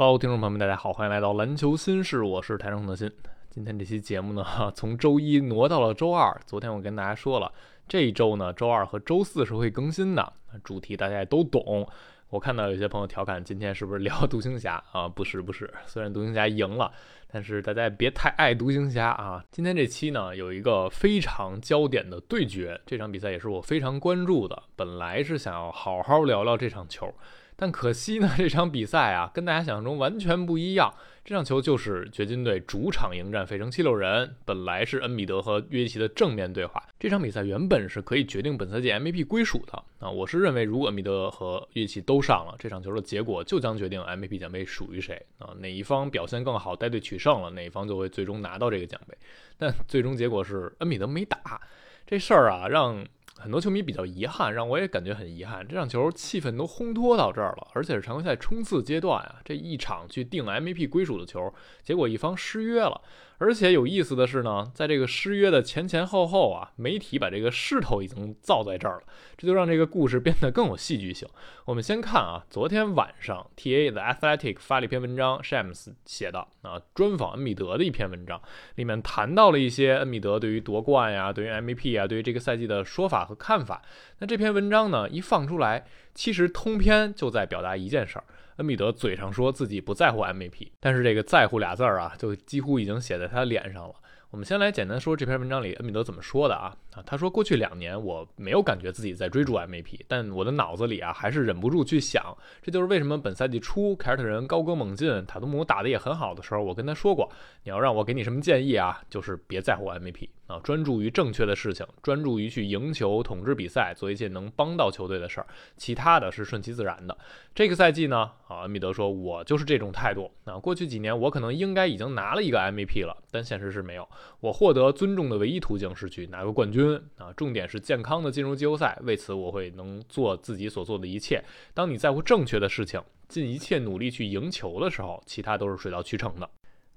好听众朋友们，大家好，欢迎来到篮球新事，我是台中的新。今天这期节目呢，从周一挪到了周二。昨天我跟大家说了，这一周呢，周二和周四是会更新的，主题大家也都懂。我看到有些朋友调侃，今天是不是聊独行侠 啊？不是，不是。虽然独行侠赢了，但是大家别太爱独行侠啊。今天这期呢，有一个非常焦点的对决，这场比赛也是我非常关注的。本来是想要好好聊聊这场球。但可惜呢，这场比赛啊，跟大家想象中完全不一样。这场球就是掘金队主场迎战费城七六人，本来是恩比德和约基奇的正面对话。这场比赛原本是可以决定本赛季 MVP 归属的啊。我是认为，如果恩比德和约基奇都上了，这场球的结果就将决定 MVP 奖杯属于谁啊。哪一方表现更好，带队取胜了，哪一方就会最终拿到这个奖杯。但最终结果是恩比德没打，这事儿啊，让。很多球迷比较遗憾，让我也感觉很遗憾。这场球气氛都烘托到这儿了，而且是常规赛冲刺阶段啊，这一场去定 MVP 归属的球，结果一方失约了。而且有意思的是呢，在这个失约的前前后后啊，媒体把这个势头已经造在这儿了，这就让这个故事变得更有戏剧性。我们先看啊，昨天晚上 TA 的 Athletic 发了一篇文章，Shams 写的啊，专访恩比德的一篇文章，里面谈到了一些恩比德对于夺冠呀、对于 MVP 啊、对于这个赛季的说法和看法。那这篇文章呢，一放出来，其实通篇就在表达一件事儿。恩比德嘴上说自己不在乎 MVP，但是这个“在乎”俩字儿啊，就几乎已经写在他脸上了。我们先来简单说这篇文章里恩比德怎么说的啊？啊，他说过去两年我没有感觉自己在追逐 MVP，但我的脑子里啊还是忍不住去想，这就是为什么本赛季初凯尔特人高歌猛进，塔图姆打得也很好的时候，我跟他说过，你要让我给你什么建议啊？就是别在乎 MVP。啊，专注于正确的事情，专注于去赢球、统治比赛，做一切能帮到球队的事儿，其他的是顺其自然的。这个赛季呢，啊，恩比德说，我就是这种态度。啊，过去几年我可能应该已经拿了一个 MVP 了，但现实是没有。我获得尊重的唯一途径是去拿个冠军。啊，重点是健康的进入季后赛。为此，我会能做自己所做的一切。当你在乎正确的事情，尽一切努力去赢球的时候，其他都是水到渠成的。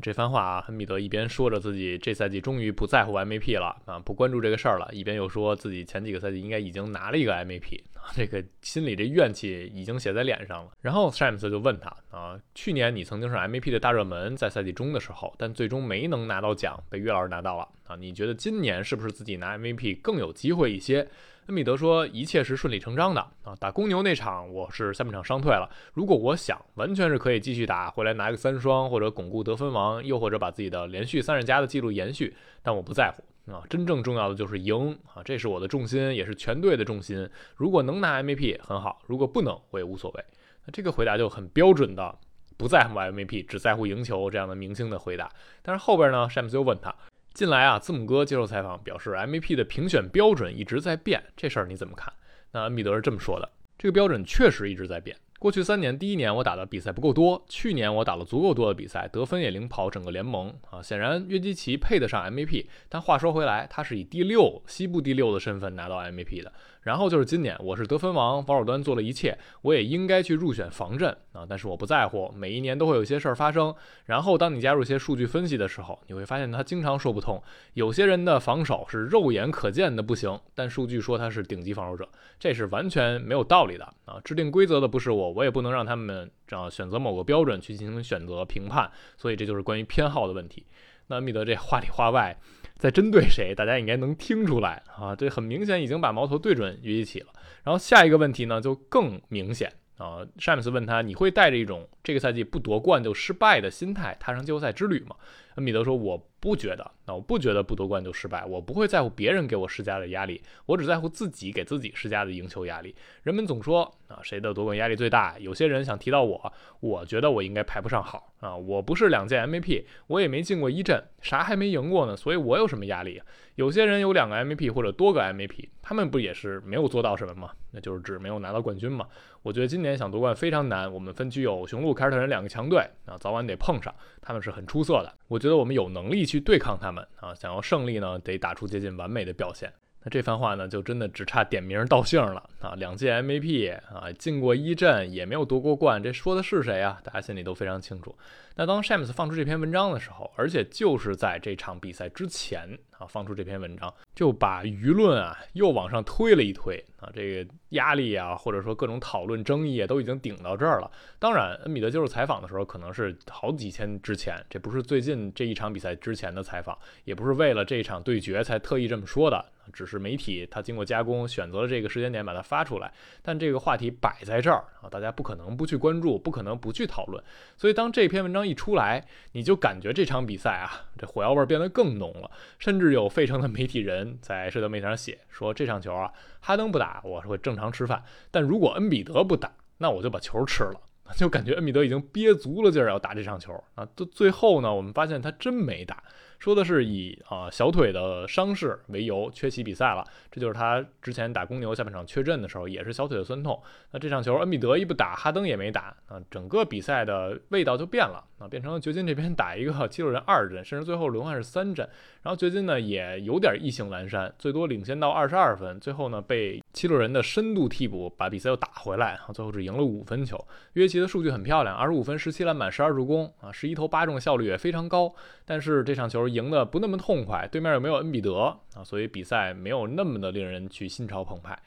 这番话啊，恩比德一边说着自己这赛季终于不在乎 MVP 了啊，不关注这个事儿了，一边又说自己前几个赛季应该已经拿了一个 MVP，这个心里这怨气已经写在脸上了。然后 Shams 就问他啊，去年你曾经是 MVP 的大热门，在赛季中的时候，但最终没能拿到奖，被约老师拿到了啊，你觉得今年是不是自己拿 MVP 更有机会一些？恩比德说：“一切是顺理成章的啊！打公牛那场，我是下半场伤退了。如果我想，完全是可以继续打，回来拿个三双，或者巩固得分王，又或者把自己的连续三十加的记录延续。但我不在乎啊！真正重要的就是赢啊！这是我的重心，也是全队的重心。如果能拿 MVP 很好，如果不能，我也无所谓。那这个回答就很标准的，不在乎 MVP，只在乎赢球这样的明星的回答。但是后边呢，詹姆斯又问他。”近来啊，字母哥接受采访表示，MVP 的评选标准一直在变，这事儿你怎么看？那恩比德是这么说的：这个标准确实一直在变。过去三年，第一年我打的比赛不够多，去年我打了足够多的比赛，得分也领跑整个联盟啊。显然约基奇配得上 MVP，但话说回来，他是以第六、西部第六的身份拿到 MVP 的。然后就是今年，我是得分王，防守端做了一切，我也应该去入选防阵啊。但是我不在乎，每一年都会有些事儿发生。然后当你加入一些数据分析的时候，你会发现他经常说不通。有些人的防守是肉眼可见的不行，但数据说他是顶级防守者，这是完全没有道理的啊。制定规则的不是我，我也不能让他们这样选择某个标准去进行选择评判。所以这就是关于偏好的问题。那恩比德这话里话外。在针对谁？大家应该能听出来啊！这很明显已经把矛头对准于一起了。然后下一个问题呢，就更明显啊。詹姆斯问他：“你会带着一种这个赛季不夺冠就失败的心态踏上季后赛之旅吗？”恩比德说：“我不觉得，那我不觉得不夺冠就失败，我不会在乎别人给我施加的压力，我只在乎自己给自己施加的赢球压力。人们总说啊，谁的夺冠压力最大？有些人想提到我，我觉得我应该排不上号啊。我不是两届 MVP，我也没进过一阵，啥还没赢过呢，所以我有什么压力？有些人有两个 MVP 或者多个 MVP，他们不也是没有做到什么吗？那就是指没有拿到冠军嘛。我觉得今年想夺冠非常难。我们分区有雄鹿、凯尔特人两个强队啊，早晚得碰上，他们是很出色的。我觉得我们有能力去对抗他们啊！想要胜利呢，得打出接近完美的表现。那这番话呢，就真的只差点名道姓了啊！两届 MVP 啊，进过一阵，也没有夺过冠，这说的是谁啊？大家心里都非常清楚。那当 Shams 放出这篇文章的时候，而且就是在这场比赛之前啊放出这篇文章，就把舆论啊又往上推了一推啊，这个压力啊或者说各种讨论争议啊都已经顶到这儿了。当然，恩比德接受采访的时候可能是好几天之前，这不是最近这一场比赛之前的采访，也不是为了这场对决才特意这么说的。只是媒体他经过加工选择了这个时间点把它发出来，但这个话题摆在这儿啊，大家不可能不去关注，不可能不去讨论。所以当这篇文章一出来，你就感觉这场比赛啊，这火药味变得更浓了。甚至有费城的媒体人在社交媒体上写说，这场球啊，哈登不打我是会正常吃饭，但如果恩比德不打，那我就把球吃了。就感觉恩比德已经憋足了劲儿要打这场球啊，到最后呢，我们发现他真没打。说的是以啊小腿的伤势为由缺席比赛了，这就是他之前打公牛下半场缺阵的时候也是小腿的酸痛。那这场球恩比德一不打，哈登也没打啊，整个比赛的味道就变了啊，变成了掘金这边打一个七六人二阵，甚至最后轮换是三阵。然后掘金呢也有点意兴阑珊，最多领先到二十二分，最后呢被七六人的深度替补把比赛又打回来，最后只赢了五分球。约奇的数据很漂亮，二十五分、十七篮板、十二助攻啊，十一投八中，效率也非常高。但是这场球赢得不那么痛快，对面又没有恩比德啊，所以比赛没有那么的令人去心潮澎湃。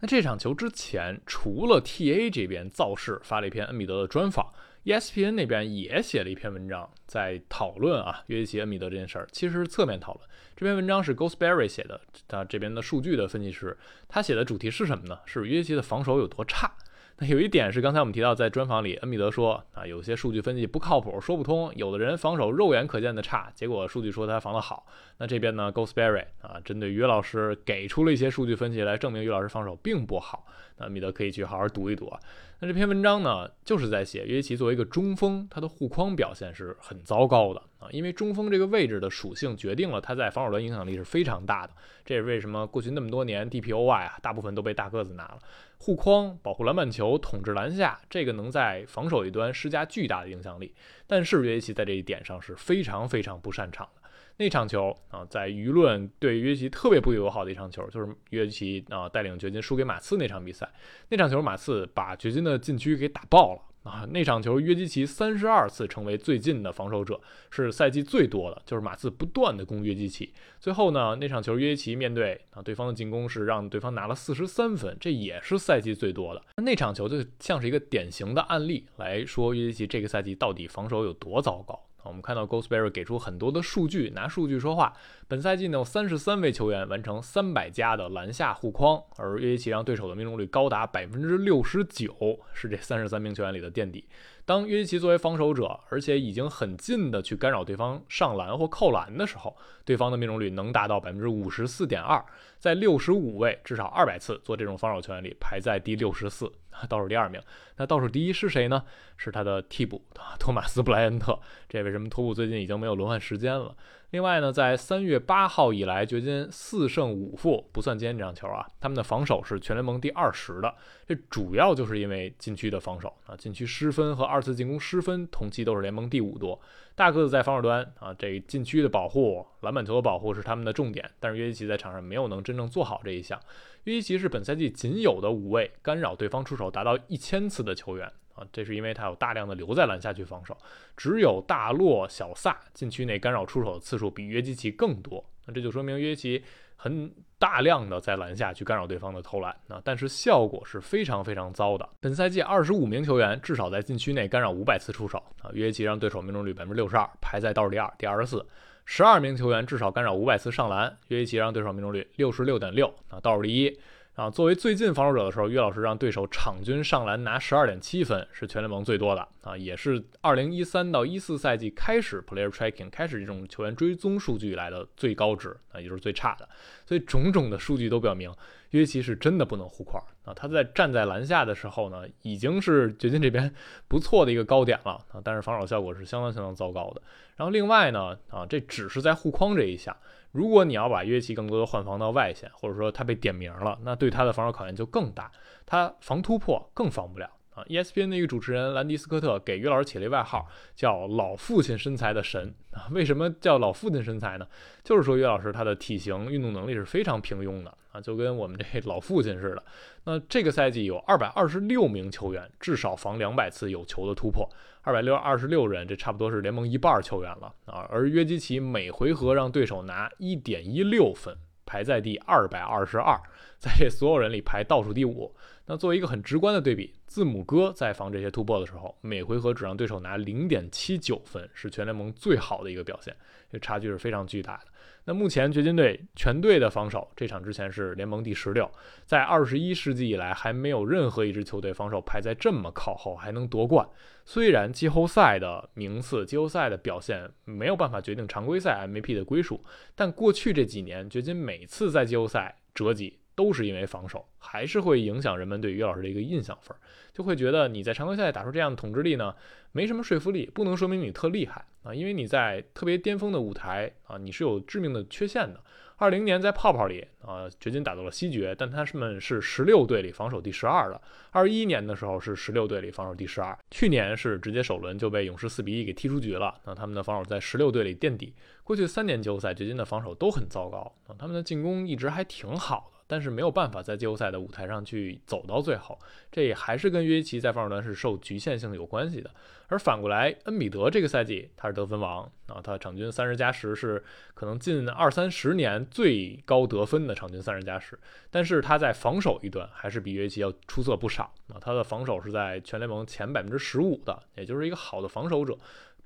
那这场球之前，除了 TA 这边造势发了一篇恩比德的专访，ESPN 那边也写了一篇文章，在讨论啊约基奇恩比德这件事儿。其实是侧面讨论，这篇文章是 Ghostberry 写的，他这边的数据的分析师，他写的主题是什么呢？是约基奇的防守有多差。那有一点是刚才我们提到，在专访里，恩比德说啊，有些数据分析不靠谱，说不通。有的人防守肉眼可见的差，结果数据说他防得好。那这边呢，Ghostberry 啊，针对约老师给出了一些数据分析来证明约老师防守并不好。那米德可以去好好读一读啊。那这篇文章呢，就是在写约基奇作为一个中锋，他的护框表现是很糟糕的啊，因为中锋这个位置的属性决定了他在防守端影响力是非常大的。这也是为什么过去那么多年 DPOY 啊，大部分都被大个子拿了。护框、保护篮板球、统治篮下，这个能在防守一端施加巨大的影响力。但是约基奇在这一点上是非常非常不擅长的。那场球啊，在舆论对约基奇特别不友好的一场球，就是约基奇啊带领掘金输给马刺那场比赛。那场球马刺把掘金的禁区给打爆了。啊，那场球约基奇三十二次成为最近的防守者，是赛季最多的。就是马刺不断的攻约基奇，最后呢，那场球约基奇面对啊对方的进攻是让对方拿了四十三分，这也是赛季最多的。那场球就像是一个典型的案例来说，约基奇这个赛季到底防守有多糟糕。我们看到 Ghostberry 给出很多的数据，拿数据说话。本赛季呢，有三十三位球员完成三百加的篮下护框，而约基奇让对手的命中率高达百分之六十九，是这三十三名球员里的垫底。当约基奇作为防守者，而且已经很近的去干扰对方上篮或扣篮的时候，对方的命中率能达到百分之五十四点二，在六十五位至少二百次做这种防守球员里排在第六十四，倒数第二名。那倒数第一是谁呢？是他的替补托马斯布莱恩特。这为什么托布最近已经没有轮换时间了？另外呢，在三月八号以来，掘金四胜五负，不算今天这场球啊，他们的防守是全联盟第二十的。这主要就是因为禁区的防守啊，禁区失分和二次进攻失分同期都是联盟第五多。大个子在防守端啊，这禁区的保护、篮板球的保护是他们的重点，但是约基奇在场上没有能真正做好这一项。约基奇是本赛季仅有的五位干扰对方出手达到一千次的球员。啊，这是因为他有大量的留在篮下去防守，只有大洛、小萨禁区内干扰出手的次数比约基奇更多。那这就说明约基奇很大量的在篮下去干扰对方的投篮，那但是效果是非常非常糟的。本赛季二十五名球员至少在禁区内干扰五百次出手啊，约基奇让对手命中率百分之六十二，排在倒数第二，第二十四。十二名球员至少干扰五百次上篮，约基奇让对手命中率六十六点六，啊，倒数第一。啊，作为最近防守者的时候，约老师让对手场均上篮拿十二点七分，是全联盟最多的啊，也是二零一三到一四赛季开始 player tracking 开始这种球员追踪数据以来的最高值啊，也就是最差的。所以种种的数据都表明，约基是真的不能护框啊。他在站在篮下的时候呢，已经是掘金这边不错的一个高点了啊，但是防守效果是相当相当糟糕的。然后另外呢，啊，这只是在护框这一下。如果你要把约基更多的换防到外线，或者说他被点名了，那对他的防守考验就更大，他防突破更防不了啊，ESPN 的一个主持人兰迪斯科特给约老师起了一外号，叫“老父亲身材的神”啊。为什么叫老父亲身材呢？就是说约老师他的体型、运动能力是非常平庸的啊，就跟我们这 老父亲似的。那这个赛季有二百二十六名球员至少防两百次有球的突破，二百六二十六人，这差不多是联盟一半球员了啊。而约基奇每回合让对手拿一点一六分。排在第二百二十二，在所有人里排倒数第五。那作为一个很直观的对比，字母哥在防这些突破的时候，每回合只让对手拿零点七九分，是全联盟最好的一个表现，这差距是非常巨大的。那目前掘金队全队的防守，这场之前是联盟第十六，在二十一世纪以来还没有任何一支球队防守排在这么靠后还能夺冠。虽然季后赛的名次、季后赛的表现没有办法决定常规赛 MVP 的归属，但过去这几年掘金每次在季后赛折戟。都是因为防守，还是会影响人们对于老师的一个印象分，就会觉得你在常规赛打出这样的统治力呢，没什么说服力，不能说明你特厉害啊，因为你在特别巅峰的舞台啊，你是有致命的缺陷的。二零年在泡泡里啊，掘金打到了西决，但他们是十六队里防守第十二的。二一年的时候是十六队里防守第十二，去年是直接首轮就被勇士四比一给踢出局了。那他们的防守在十六队里垫底。过去三年季后赛，掘金的防守都很糟糕啊，他们的进攻一直还挺好的。但是没有办法在季后赛的舞台上去走到最后，这也还是跟约基奇在防守端是受局限性有关系的。而反过来，恩比德这个赛季他是得分王啊，他场均三十加十是可能近二三十年最高得分的场均三十加十，但是他在防守一端还是比约基奇要出色不少啊，他的防守是在全联盟前百分之十五的，也就是一个好的防守者。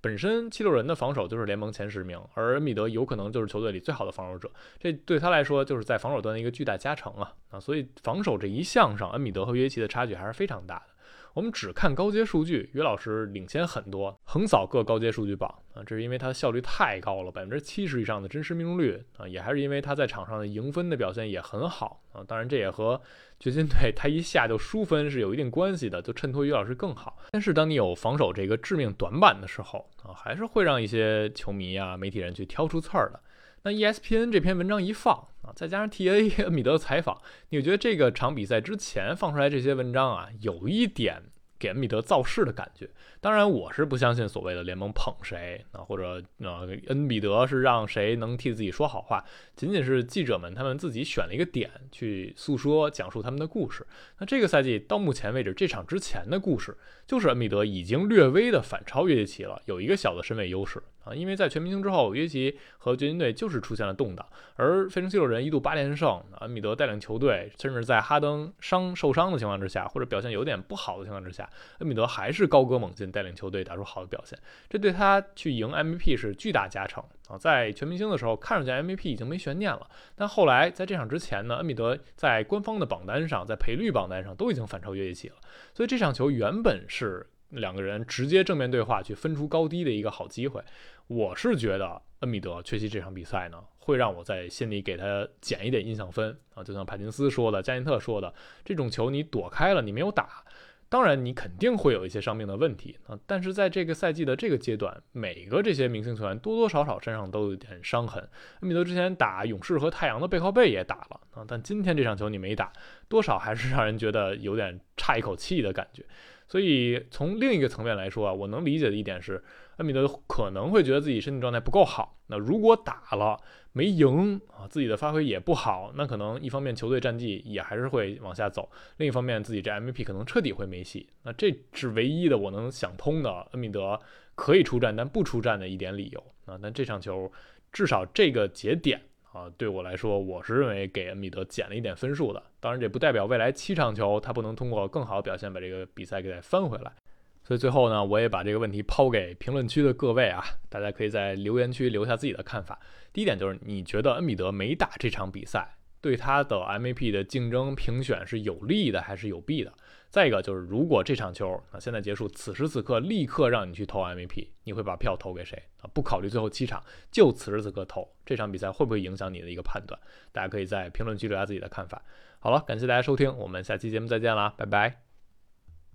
本身七六人的防守就是联盟前十名，而恩比德有可能就是球队里最好的防守者，这对他来说就是在防守端的一个巨大加成啊啊！所以防守这一项上，恩比德和约基奇的差距还是非常大的。我们只看高阶数据，于老师领先很多，横扫各高阶数据榜啊！这是因为他的效率太高了，百分之七十以上的真实命中率啊，也还是因为他在场上的赢分的表现也很好啊。当然，这也和掘金队他一下就输分是有一定关系的，就衬托于老师更好。但是当你有防守这个致命短板的时候啊，还是会让一些球迷啊、媒体人去挑出刺儿的。那 ESPN 这篇文章一放啊，再加上 TA 恩比德的采访，你觉得这个场比赛之前放出来这些文章啊，有一点给恩比德造势的感觉。当然，我是不相信所谓的联盟捧谁啊，或者呃恩比德是让谁能替自己说好话，仅仅是记者们他们自己选了一个点去诉说、讲述他们的故事。那这个赛季到目前为止，这场之前的故事就是恩比德已经略微的反超约基奇了，有一个小的身位优势。啊，因为在全明星之后，约基奇和掘金队就是出现了动荡，而费城七六人一度八连胜，恩比德带领球队，甚至在哈登伤受伤的情况之下，或者表现有点不好的情况之下，恩比德还是高歌猛进，带领球队打出好的表现，这对他去赢 MVP 是巨大加成啊！在全明星的时候，看上去 MVP 已经没悬念了，但后来在这场之前呢，恩比德在官方的榜单上，在赔率榜单上都已经反超约基奇了，所以这场球原本是两个人直接正面对话去分出高低的一个好机会。我是觉得恩比德缺席这场比赛呢，会让我在心里给他减一点印象分啊，就像帕金斯说的，加内特说的，这种球你躲开了，你没有打，当然你肯定会有一些伤病的问题啊。但是在这个赛季的这个阶段，每个这些明星球员多多少少身上都有点伤痕。恩比德之前打勇士和太阳的背靠背也打了啊，但今天这场球你没打，多少还是让人觉得有点差一口气的感觉。所以从另一个层面来说啊，我能理解的一点是。恩比德可能会觉得自己身体状态不够好，那如果打了没赢啊，自己的发挥也不好，那可能一方面球队战绩也还是会往下走，另一方面自己这 MVP 可能彻底会没戏。那这是唯一的我能想通的恩比德可以出战但不出战的一点理由啊。但这场球至少这个节点啊，对我来说，我是认为给恩比德减了一点分数的。当然，这不代表未来七场球他不能通过更好的表现把这个比赛给再翻回来。所以最后呢，我也把这个问题抛给评论区的各位啊，大家可以在留言区留下自己的看法。第一点就是，你觉得恩比德没打这场比赛，对他的 MVP 的竞争评选是有利的还是有弊的？再一个就是，如果这场球啊现在结束，此时此刻立刻让你去投 MVP，你会把票投给谁啊？不考虑最后七场，就此时此刻投这场比赛会不会影响你的一个判断？大家可以在评论区留下自己的看法。好了，感谢大家收听，我们下期节目再见啦，拜拜。